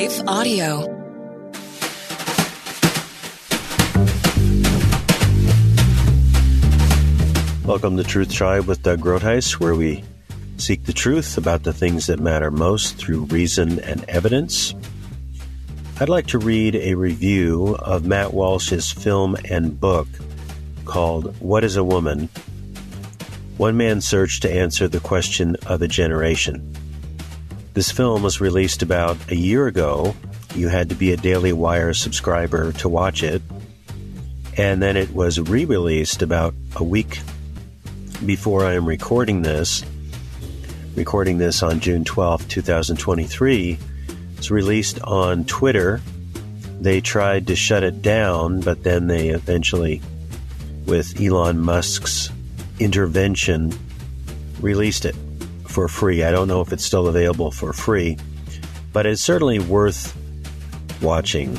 Life Audio. Welcome to Truth Tribe with Doug Groothuis, where we seek the truth about the things that matter most through reason and evidence. I'd like to read a review of Matt Walsh's film and book called What is a Woman? One Man's Search to Answer the Question of a Generation. This film was released about a year ago. You had to be a Daily Wire subscriber to watch it. And then it was re released about a week before I am recording this. Recording this on June 12, 2023. It's released on Twitter. They tried to shut it down, but then they eventually, with Elon Musk's intervention, released it for free. I don't know if it's still available for free, but it's certainly worth watching.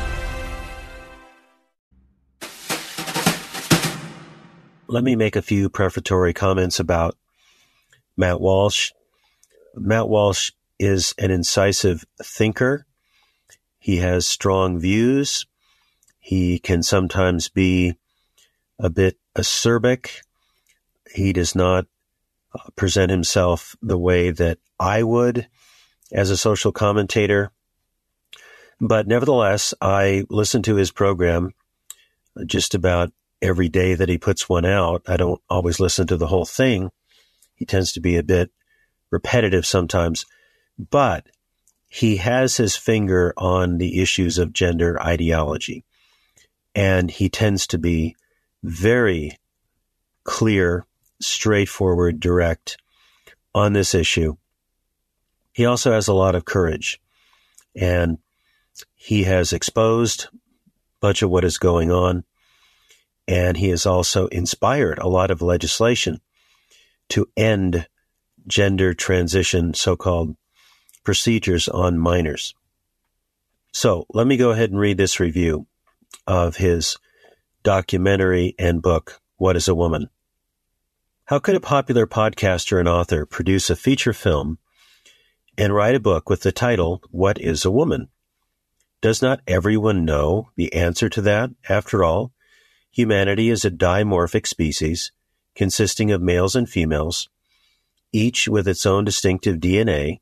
let me make a few prefatory comments about Matt Walsh. Matt Walsh is an incisive thinker. He has strong views. He can sometimes be a bit acerbic. He does not uh, present himself the way that I would as a social commentator. But nevertheless, I listen to his program just about every day that he puts one out. I don't always listen to the whole thing. He tends to be a bit repetitive sometimes, but he has his finger on the issues of gender ideology. And he tends to be very clear, straightforward, direct on this issue. He also has a lot of courage and he has exposed much of what is going on and he has also inspired a lot of legislation to end gender transition, so called procedures on minors. So let me go ahead and read this review of his documentary and book, What is a Woman? How could a popular podcaster and author produce a feature film and write a book with the title, What is a Woman? Does not everyone know the answer to that? After all, Humanity is a dimorphic species consisting of males and females, each with its own distinctive DNA,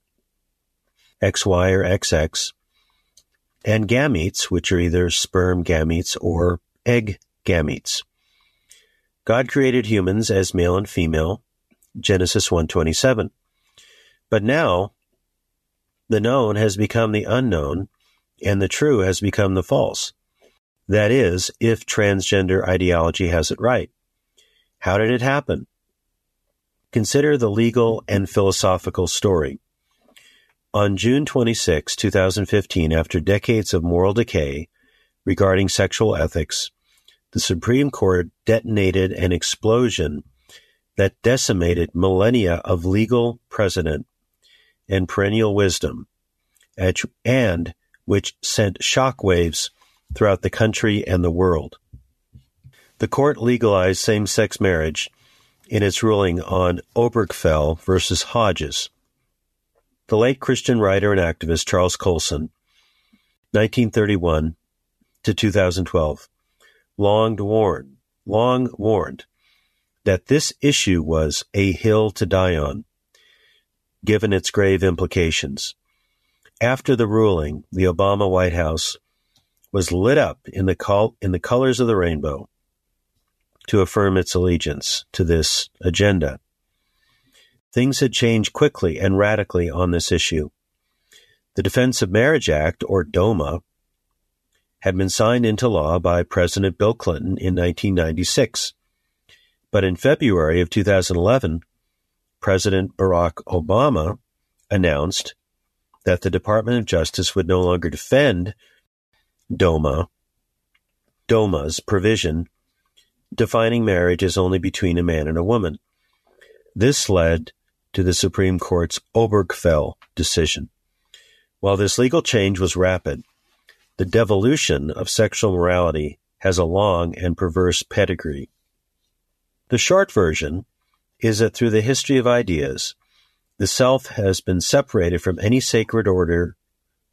XY or XX, and gametes, which are either sperm gametes or egg gametes. God created humans as male and female, Genesis 1:27. But now the known has become the unknown and the true has become the false. That is, if transgender ideology has it right. How did it happen? Consider the legal and philosophical story. On June 26, 2015, after decades of moral decay regarding sexual ethics, the Supreme Court detonated an explosion that decimated millennia of legal precedent and perennial wisdom, and which sent shockwaves throughout the country and the world. The court legalized same sex marriage in its ruling on Obergefell versus Hodges. The late Christian writer and activist Charles Colson, 1931 to 2012, long warned, long warned that this issue was a hill to die on. given its grave implications. After the ruling, the Obama White House was lit up in the, col- in the colors of the rainbow to affirm its allegiance to this agenda. Things had changed quickly and radically on this issue. The Defense of Marriage Act, or DOMA, had been signed into law by President Bill Clinton in 1996. But in February of 2011, President Barack Obama announced that the Department of Justice would no longer defend DOMA, DOMA's provision defining marriage as only between a man and a woman. This led to the Supreme Court's Obergefell decision. While this legal change was rapid, the devolution of sexual morality has a long and perverse pedigree. The short version is that through the history of ideas, the self has been separated from any sacred order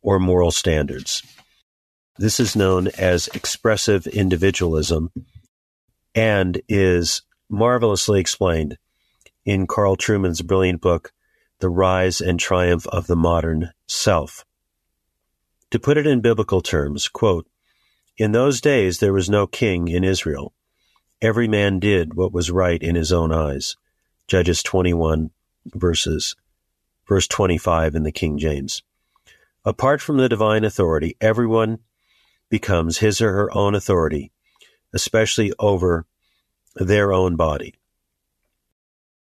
or moral standards. This is known as expressive individualism and is marvelously explained in Carl Trueman's brilliant book, The Rise and Triumph of the Modern Self. To put it in biblical terms, quote, In those days there was no king in Israel. Every man did what was right in his own eyes. Judges 21 verses, verse 25 in the King James. Apart from the divine authority, everyone becomes his or her own authority, especially over their own body.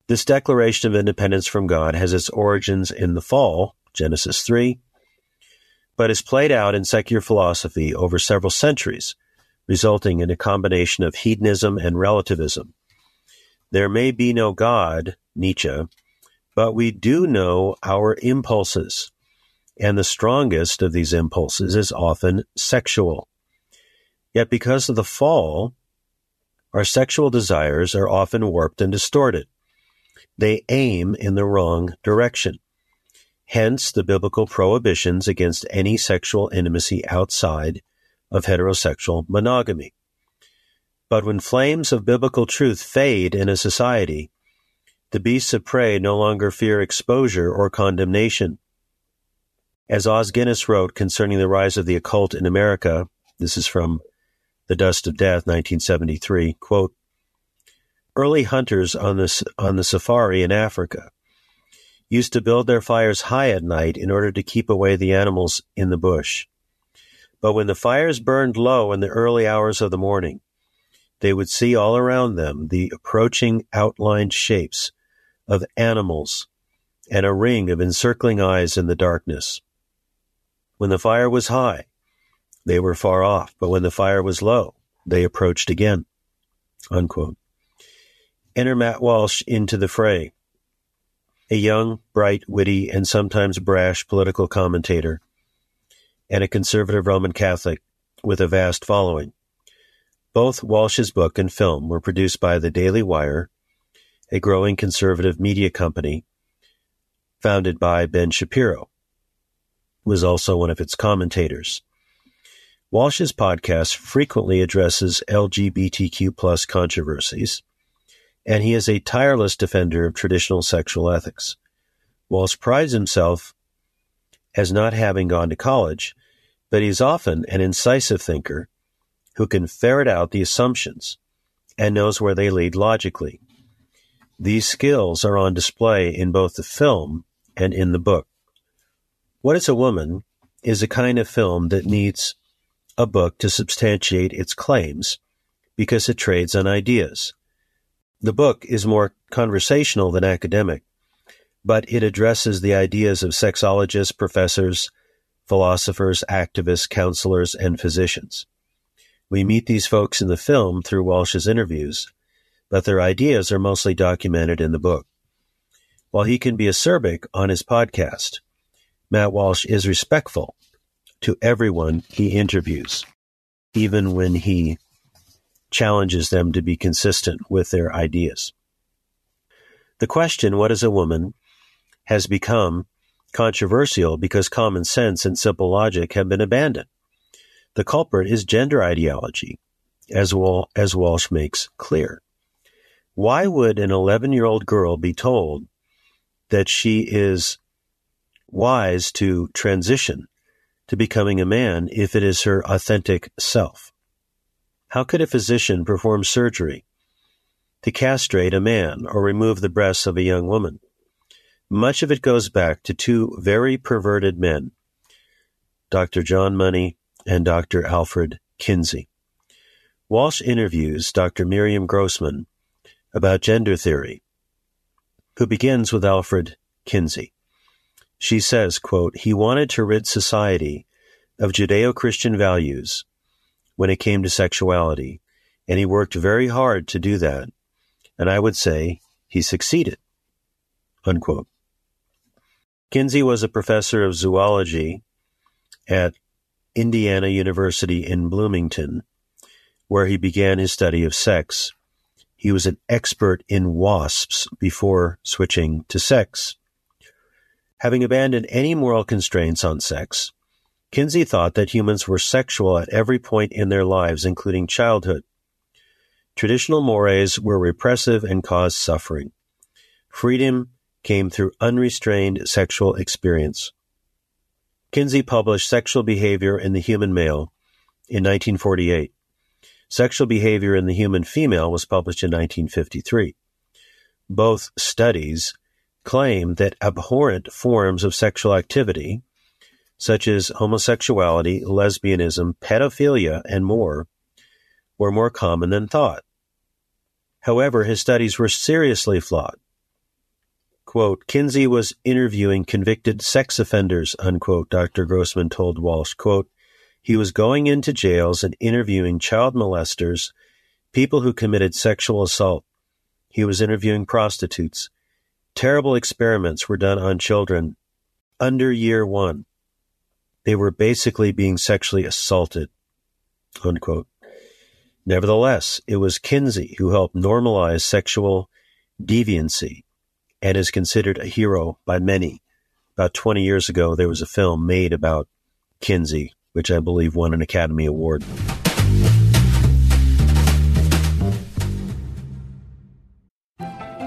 This declaration of independence from God has its origins in the fall, Genesis 3, but is played out in secular philosophy over several centuries, resulting in a combination of hedonism and relativism. There may be no God, Nietzsche, but we do know our impulses. And the strongest of these impulses is often sexual. Yet because of the fall, our sexual desires are often warped and distorted. They aim in the wrong direction. Hence the biblical prohibitions against any sexual intimacy outside of heterosexual monogamy. But when flames of biblical truth fade in a society, the beasts of prey no longer fear exposure or condemnation. As Os Guinness wrote concerning the rise of the occult in America, this is from The Dust of Death, 1973, quote, Early hunters on the, on the safari in Africa used to build their fires high at night in order to keep away the animals in the bush. But when the fires burned low in the early hours of the morning, they would see all around them the approaching outlined shapes of animals and a ring of encircling eyes in the darkness. When the fire was high, they were far off, but when the fire was low, they approached again. Unquote. Enter Matt Walsh into the fray. A young, bright, witty, and sometimes brash political commentator, and a conservative Roman Catholic with a vast following. Both Walsh's book and film were produced by the Daily Wire, a growing conservative media company founded by Ben Shapiro, was also one of its commentators. Walsh's podcast frequently addresses LGBTQ plus controversies, and he is a tireless defender of traditional sexual ethics. Walsh prides himself as not having gone to college, but he is often an incisive thinker who can ferret out the assumptions and knows where they lead logically. These skills are on display in both the film and in the book. What is a Woman is a kind of film that needs a book to substantiate its claims because it trades on ideas. The book is more conversational than academic, but it addresses the ideas of sexologists, professors, philosophers, activists, counselors, and physicians. We meet these folks in the film through Walsh's interviews, but their ideas are mostly documented in the book. While he can be acerbic on his podcast, Matt Walsh is respectful to everyone he interviews, even when he challenges them to be consistent with their ideas. The question, what is a woman, has become controversial because common sense and simple logic have been abandoned. The culprit is gender ideology, as, Wal- as Walsh makes clear. Why would an 11 year old girl be told that she is wise to transition to becoming a man if it is her authentic self. How could a physician perform surgery to castrate a man or remove the breasts of a young woman? Much of it goes back to two very perverted men, Dr. John Money and Dr. Alfred Kinsey. Walsh interviews Dr. Miriam Grossman about gender theory, who begins with Alfred Kinsey. She says, quote, he wanted to rid society of Judeo-Christian values when it came to sexuality, and he worked very hard to do that. And I would say he succeeded. Unquote. Kinsey was a professor of zoology at Indiana University in Bloomington, where he began his study of sex. He was an expert in wasps before switching to sex. Having abandoned any moral constraints on sex, Kinsey thought that humans were sexual at every point in their lives, including childhood. Traditional mores were repressive and caused suffering. Freedom came through unrestrained sexual experience. Kinsey published Sexual Behavior in the Human Male in 1948. Sexual Behavior in the Human Female was published in 1953. Both studies claim that abhorrent forms of sexual activity, such as homosexuality, lesbianism, pedophilia, and more, were more common than thought. However, his studies were seriously flawed. Quote, Kinsey was interviewing convicted sex offenders, unquote, Dr. Grossman told Walsh. Quote, he was going into jails and interviewing child molesters, people who committed sexual assault. He was interviewing prostitutes. Terrible experiments were done on children under year one. They were basically being sexually assaulted. Unquote. Nevertheless, it was Kinsey who helped normalize sexual deviancy and is considered a hero by many. About 20 years ago, there was a film made about Kinsey, which I believe won an Academy Award.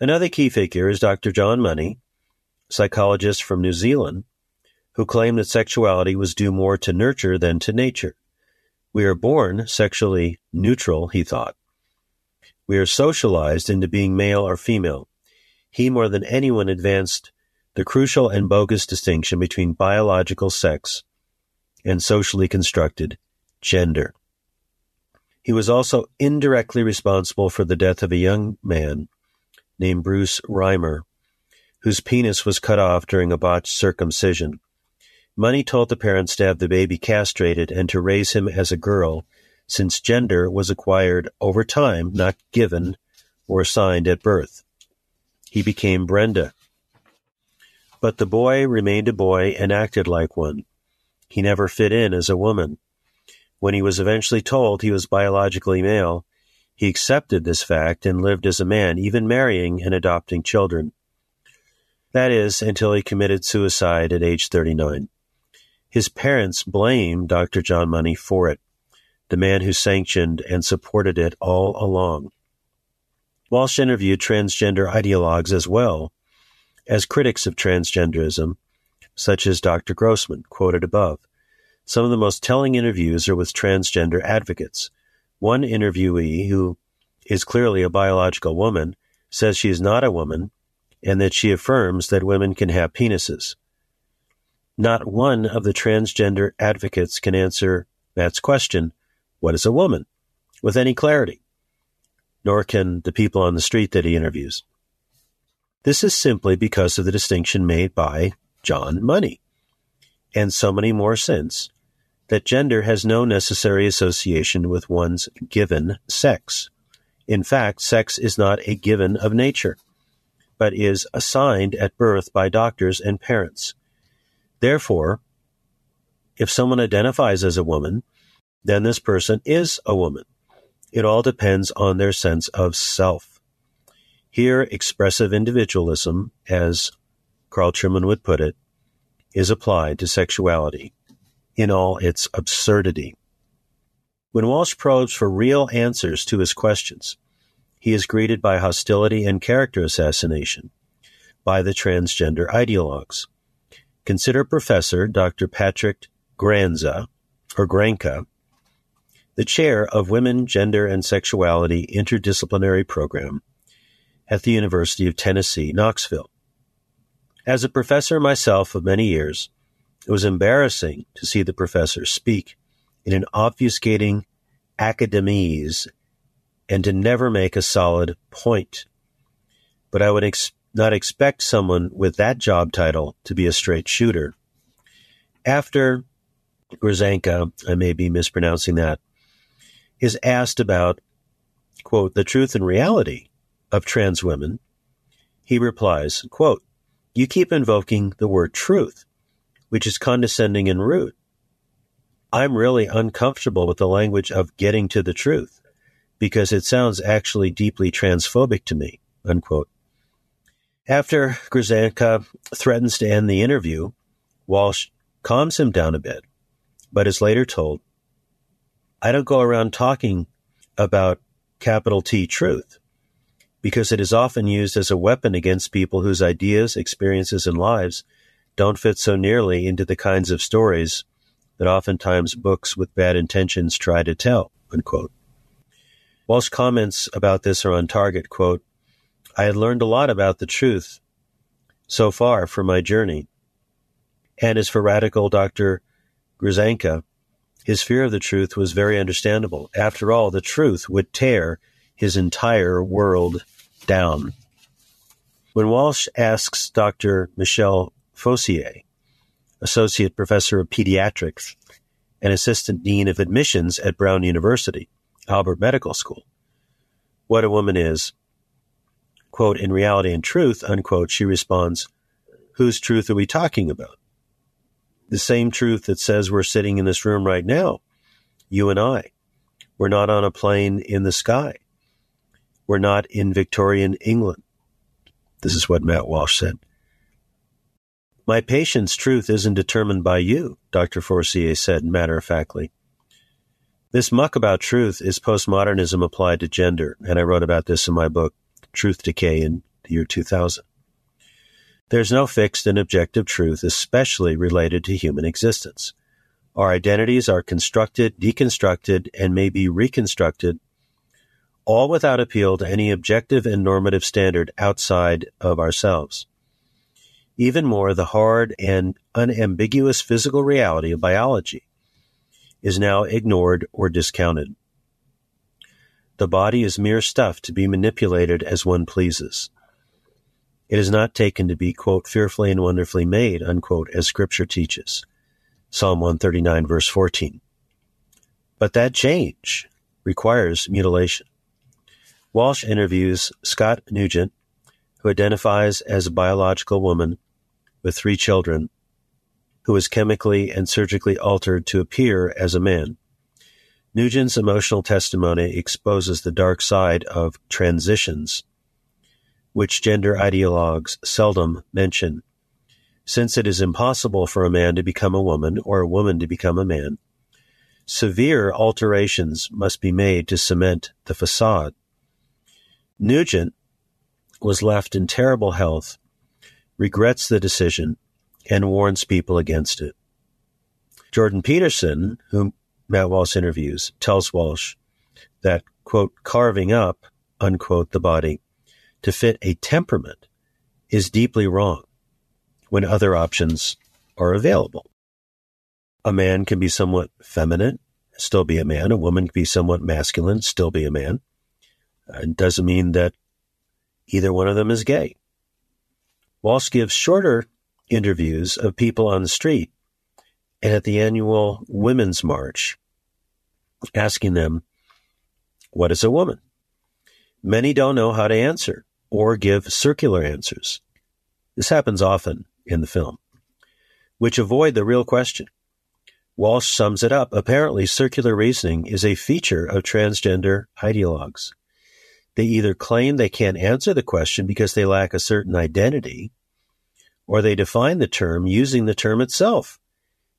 Another key figure is Dr. John Money, psychologist from New Zealand, who claimed that sexuality was due more to nurture than to nature. We are born sexually neutral, he thought. We are socialized into being male or female. He, more than anyone, advanced the crucial and bogus distinction between biological sex and socially constructed gender. He was also indirectly responsible for the death of a young man named Bruce Reimer, whose penis was cut off during a botched circumcision. Money told the parents to have the baby castrated and to raise him as a girl, since gender was acquired over time, not given or assigned at birth. He became Brenda. But the boy remained a boy and acted like one. He never fit in as a woman. When he was eventually told he was biologically male, He accepted this fact and lived as a man, even marrying and adopting children. That is, until he committed suicide at age 39. His parents blamed Dr. John Money for it, the man who sanctioned and supported it all along. Walsh interviewed transgender ideologues as well as critics of transgenderism, such as Dr. Grossman, quoted above. Some of the most telling interviews are with transgender advocates. One interviewee, who is clearly a biological woman, says she is not a woman and that she affirms that women can have penises. Not one of the transgender advocates can answer Matt's question, What is a woman? with any clarity, nor can the people on the street that he interviews. This is simply because of the distinction made by John Money, and so many more since, that gender has no necessary association with one's given sex. In fact, sex is not a given of nature, but is assigned at birth by doctors and parents. Therefore, if someone identifies as a woman, then this person is a woman. It all depends on their sense of self. Here, expressive individualism, as Carl Trueman would put it, is applied to sexuality in all its absurdity. When Walsh probes for real answers to his questions, he is greeted by hostility and character assassination by the transgender ideologues. Consider Professor Dr. Patrick Granza, or Granka, the chair of Women, Gender, and Sexuality Interdisciplinary Program at the University of Tennessee, Knoxville. As a professor myself of many years, it was embarrassing to see the professor speak in an obfuscating academese and to never make a solid point. But I would ex- not expect someone with that job title to be a straight shooter. After Grzanka, I may be mispronouncing that, is asked about, quote, the truth and reality of trans women, he replies, quote, you keep invoking the word truth which is condescending and rude. I'm really uncomfortable with the language of getting to the truth because it sounds actually deeply transphobic to me. Unquote. After Grzanka threatens to end the interview, Walsh calms him down a bit, but is later told, I don't go around talking about capital T truth because it is often used as a weapon against people whose ideas, experiences, and lives don't fit so nearly into the kinds of stories that oftentimes books with bad intentions try to tell. Unquote. Walsh comments about this are on target, quote, I had learned a lot about the truth so far from my journey. And as for radical Dr. Grzanka, his fear of the truth was very understandable. After all, the truth would tear his entire world down. When Walsh asks Dr. Michelle Forcier, Associate Professor of Pediatrics and Assistant Dean of Admissions at Brown University, Alpert Medical School. What a woman is. Quote, in reality and truth, unquote, she responds, whose truth are we talking about? The same truth that says we're sitting in this room right now, you and I. We're not on a plane in the sky. We're not in Victorian England. This is what Matt Walsh said. My patient's truth isn't determined by you, Dr. Forcier said matter of factly. This muck about truth is postmodernism applied to gender, and I wrote about this in my book, Truth Decay, in the year 2000. There's no fixed and objective truth, especially related to human existence. Our identities are constructed, deconstructed, and may be reconstructed, all without appeal to any objective and normative standard outside of ourselves. Even more, the hard and unambiguous physical reality of biology is now ignored or discounted. The body is mere stuff to be manipulated as one pleases. It is not taken to be, quote, fearfully and wonderfully made, unquote, as scripture teaches. Psalm 139 verse 14. But that change requires mutilation. Walsh interviews Scott Nugent, who identifies as a biological woman with three children, who was chemically and surgically altered to appear as a man. Nugent's emotional testimony exposes the dark side of transitions, which gender ideologues seldom mention. Since it is impossible for a man to become a woman or a woman to become a man, severe alterations must be made to cement the facade. Nugent was left in terrible health, regrets the decision, and warns people against it. Jordan Peterson, whom Matt Walsh interviews, tells Walsh that, quote, carving up, unquote, the body to fit a temperament is deeply wrong when other options are available. A man can be somewhat feminine, still be a man. A woman can be somewhat masculine, still be a man. It doesn't mean that either one of them is gay. Walsh gives shorter interviews of people on the street and at the annual Women's March, asking them, What is a woman? Many don't know how to answer or give circular answers. This happens often in the film, which avoid the real question. Walsh sums it up. Apparently, circular reasoning is a feature of transgender ideologues. They either claim they can't answer the question because they lack a certain identity, or they define the term using the term itself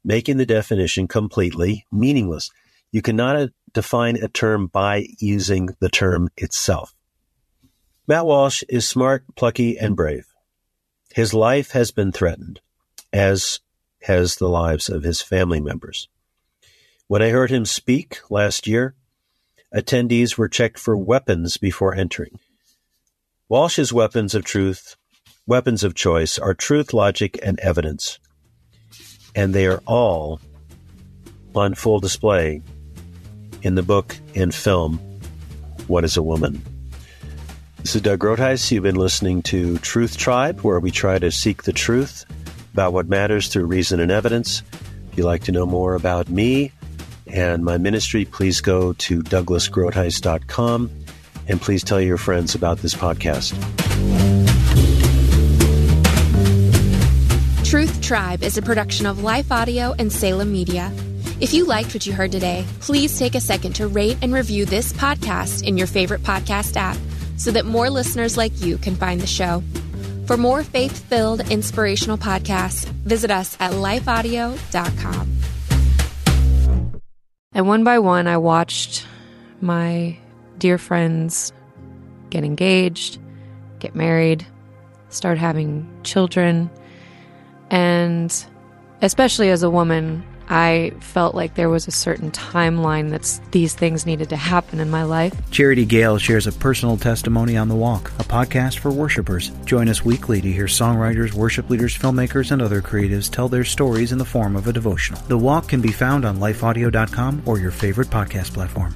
making the definition completely meaningless. You cannot uh, define a term by using the term itself. Matt Walsh is smart, plucky, and brave. His life has been threatened, as has the lives of his family members. When I heard him speak last year, attendees were checked for weapons before entering. Walsh's weapons of truth, weapons of choice, are truth, logic, and evidence and they are all on full display in the book and film, What is a Woman? This is Doug Groothuis. You've been listening to Truth Tribe, where we try to seek the truth about what matters through reason and evidence. If you'd like to know more about me and my ministry, please go to douglasgroothuis.com and please tell your friends about this podcast. Truth Tribe is a production of Life Audio and Salem Media. If you liked what you heard today, please take a second to rate and review this podcast in your favorite podcast app so that more listeners like you can find the show. For more faith filled, inspirational podcasts, visit us at lifeaudio.com. And one by one, I watched my dear friends get engaged, get married, start having children. And especially as a woman, I felt like there was a certain timeline that these things needed to happen in my life. Charity Gale shares a personal testimony on The Walk, a podcast for worshipers. Join us weekly to hear songwriters, worship leaders, filmmakers, and other creatives tell their stories in the form of a devotional. The Walk can be found on lifeaudio.com or your favorite podcast platform.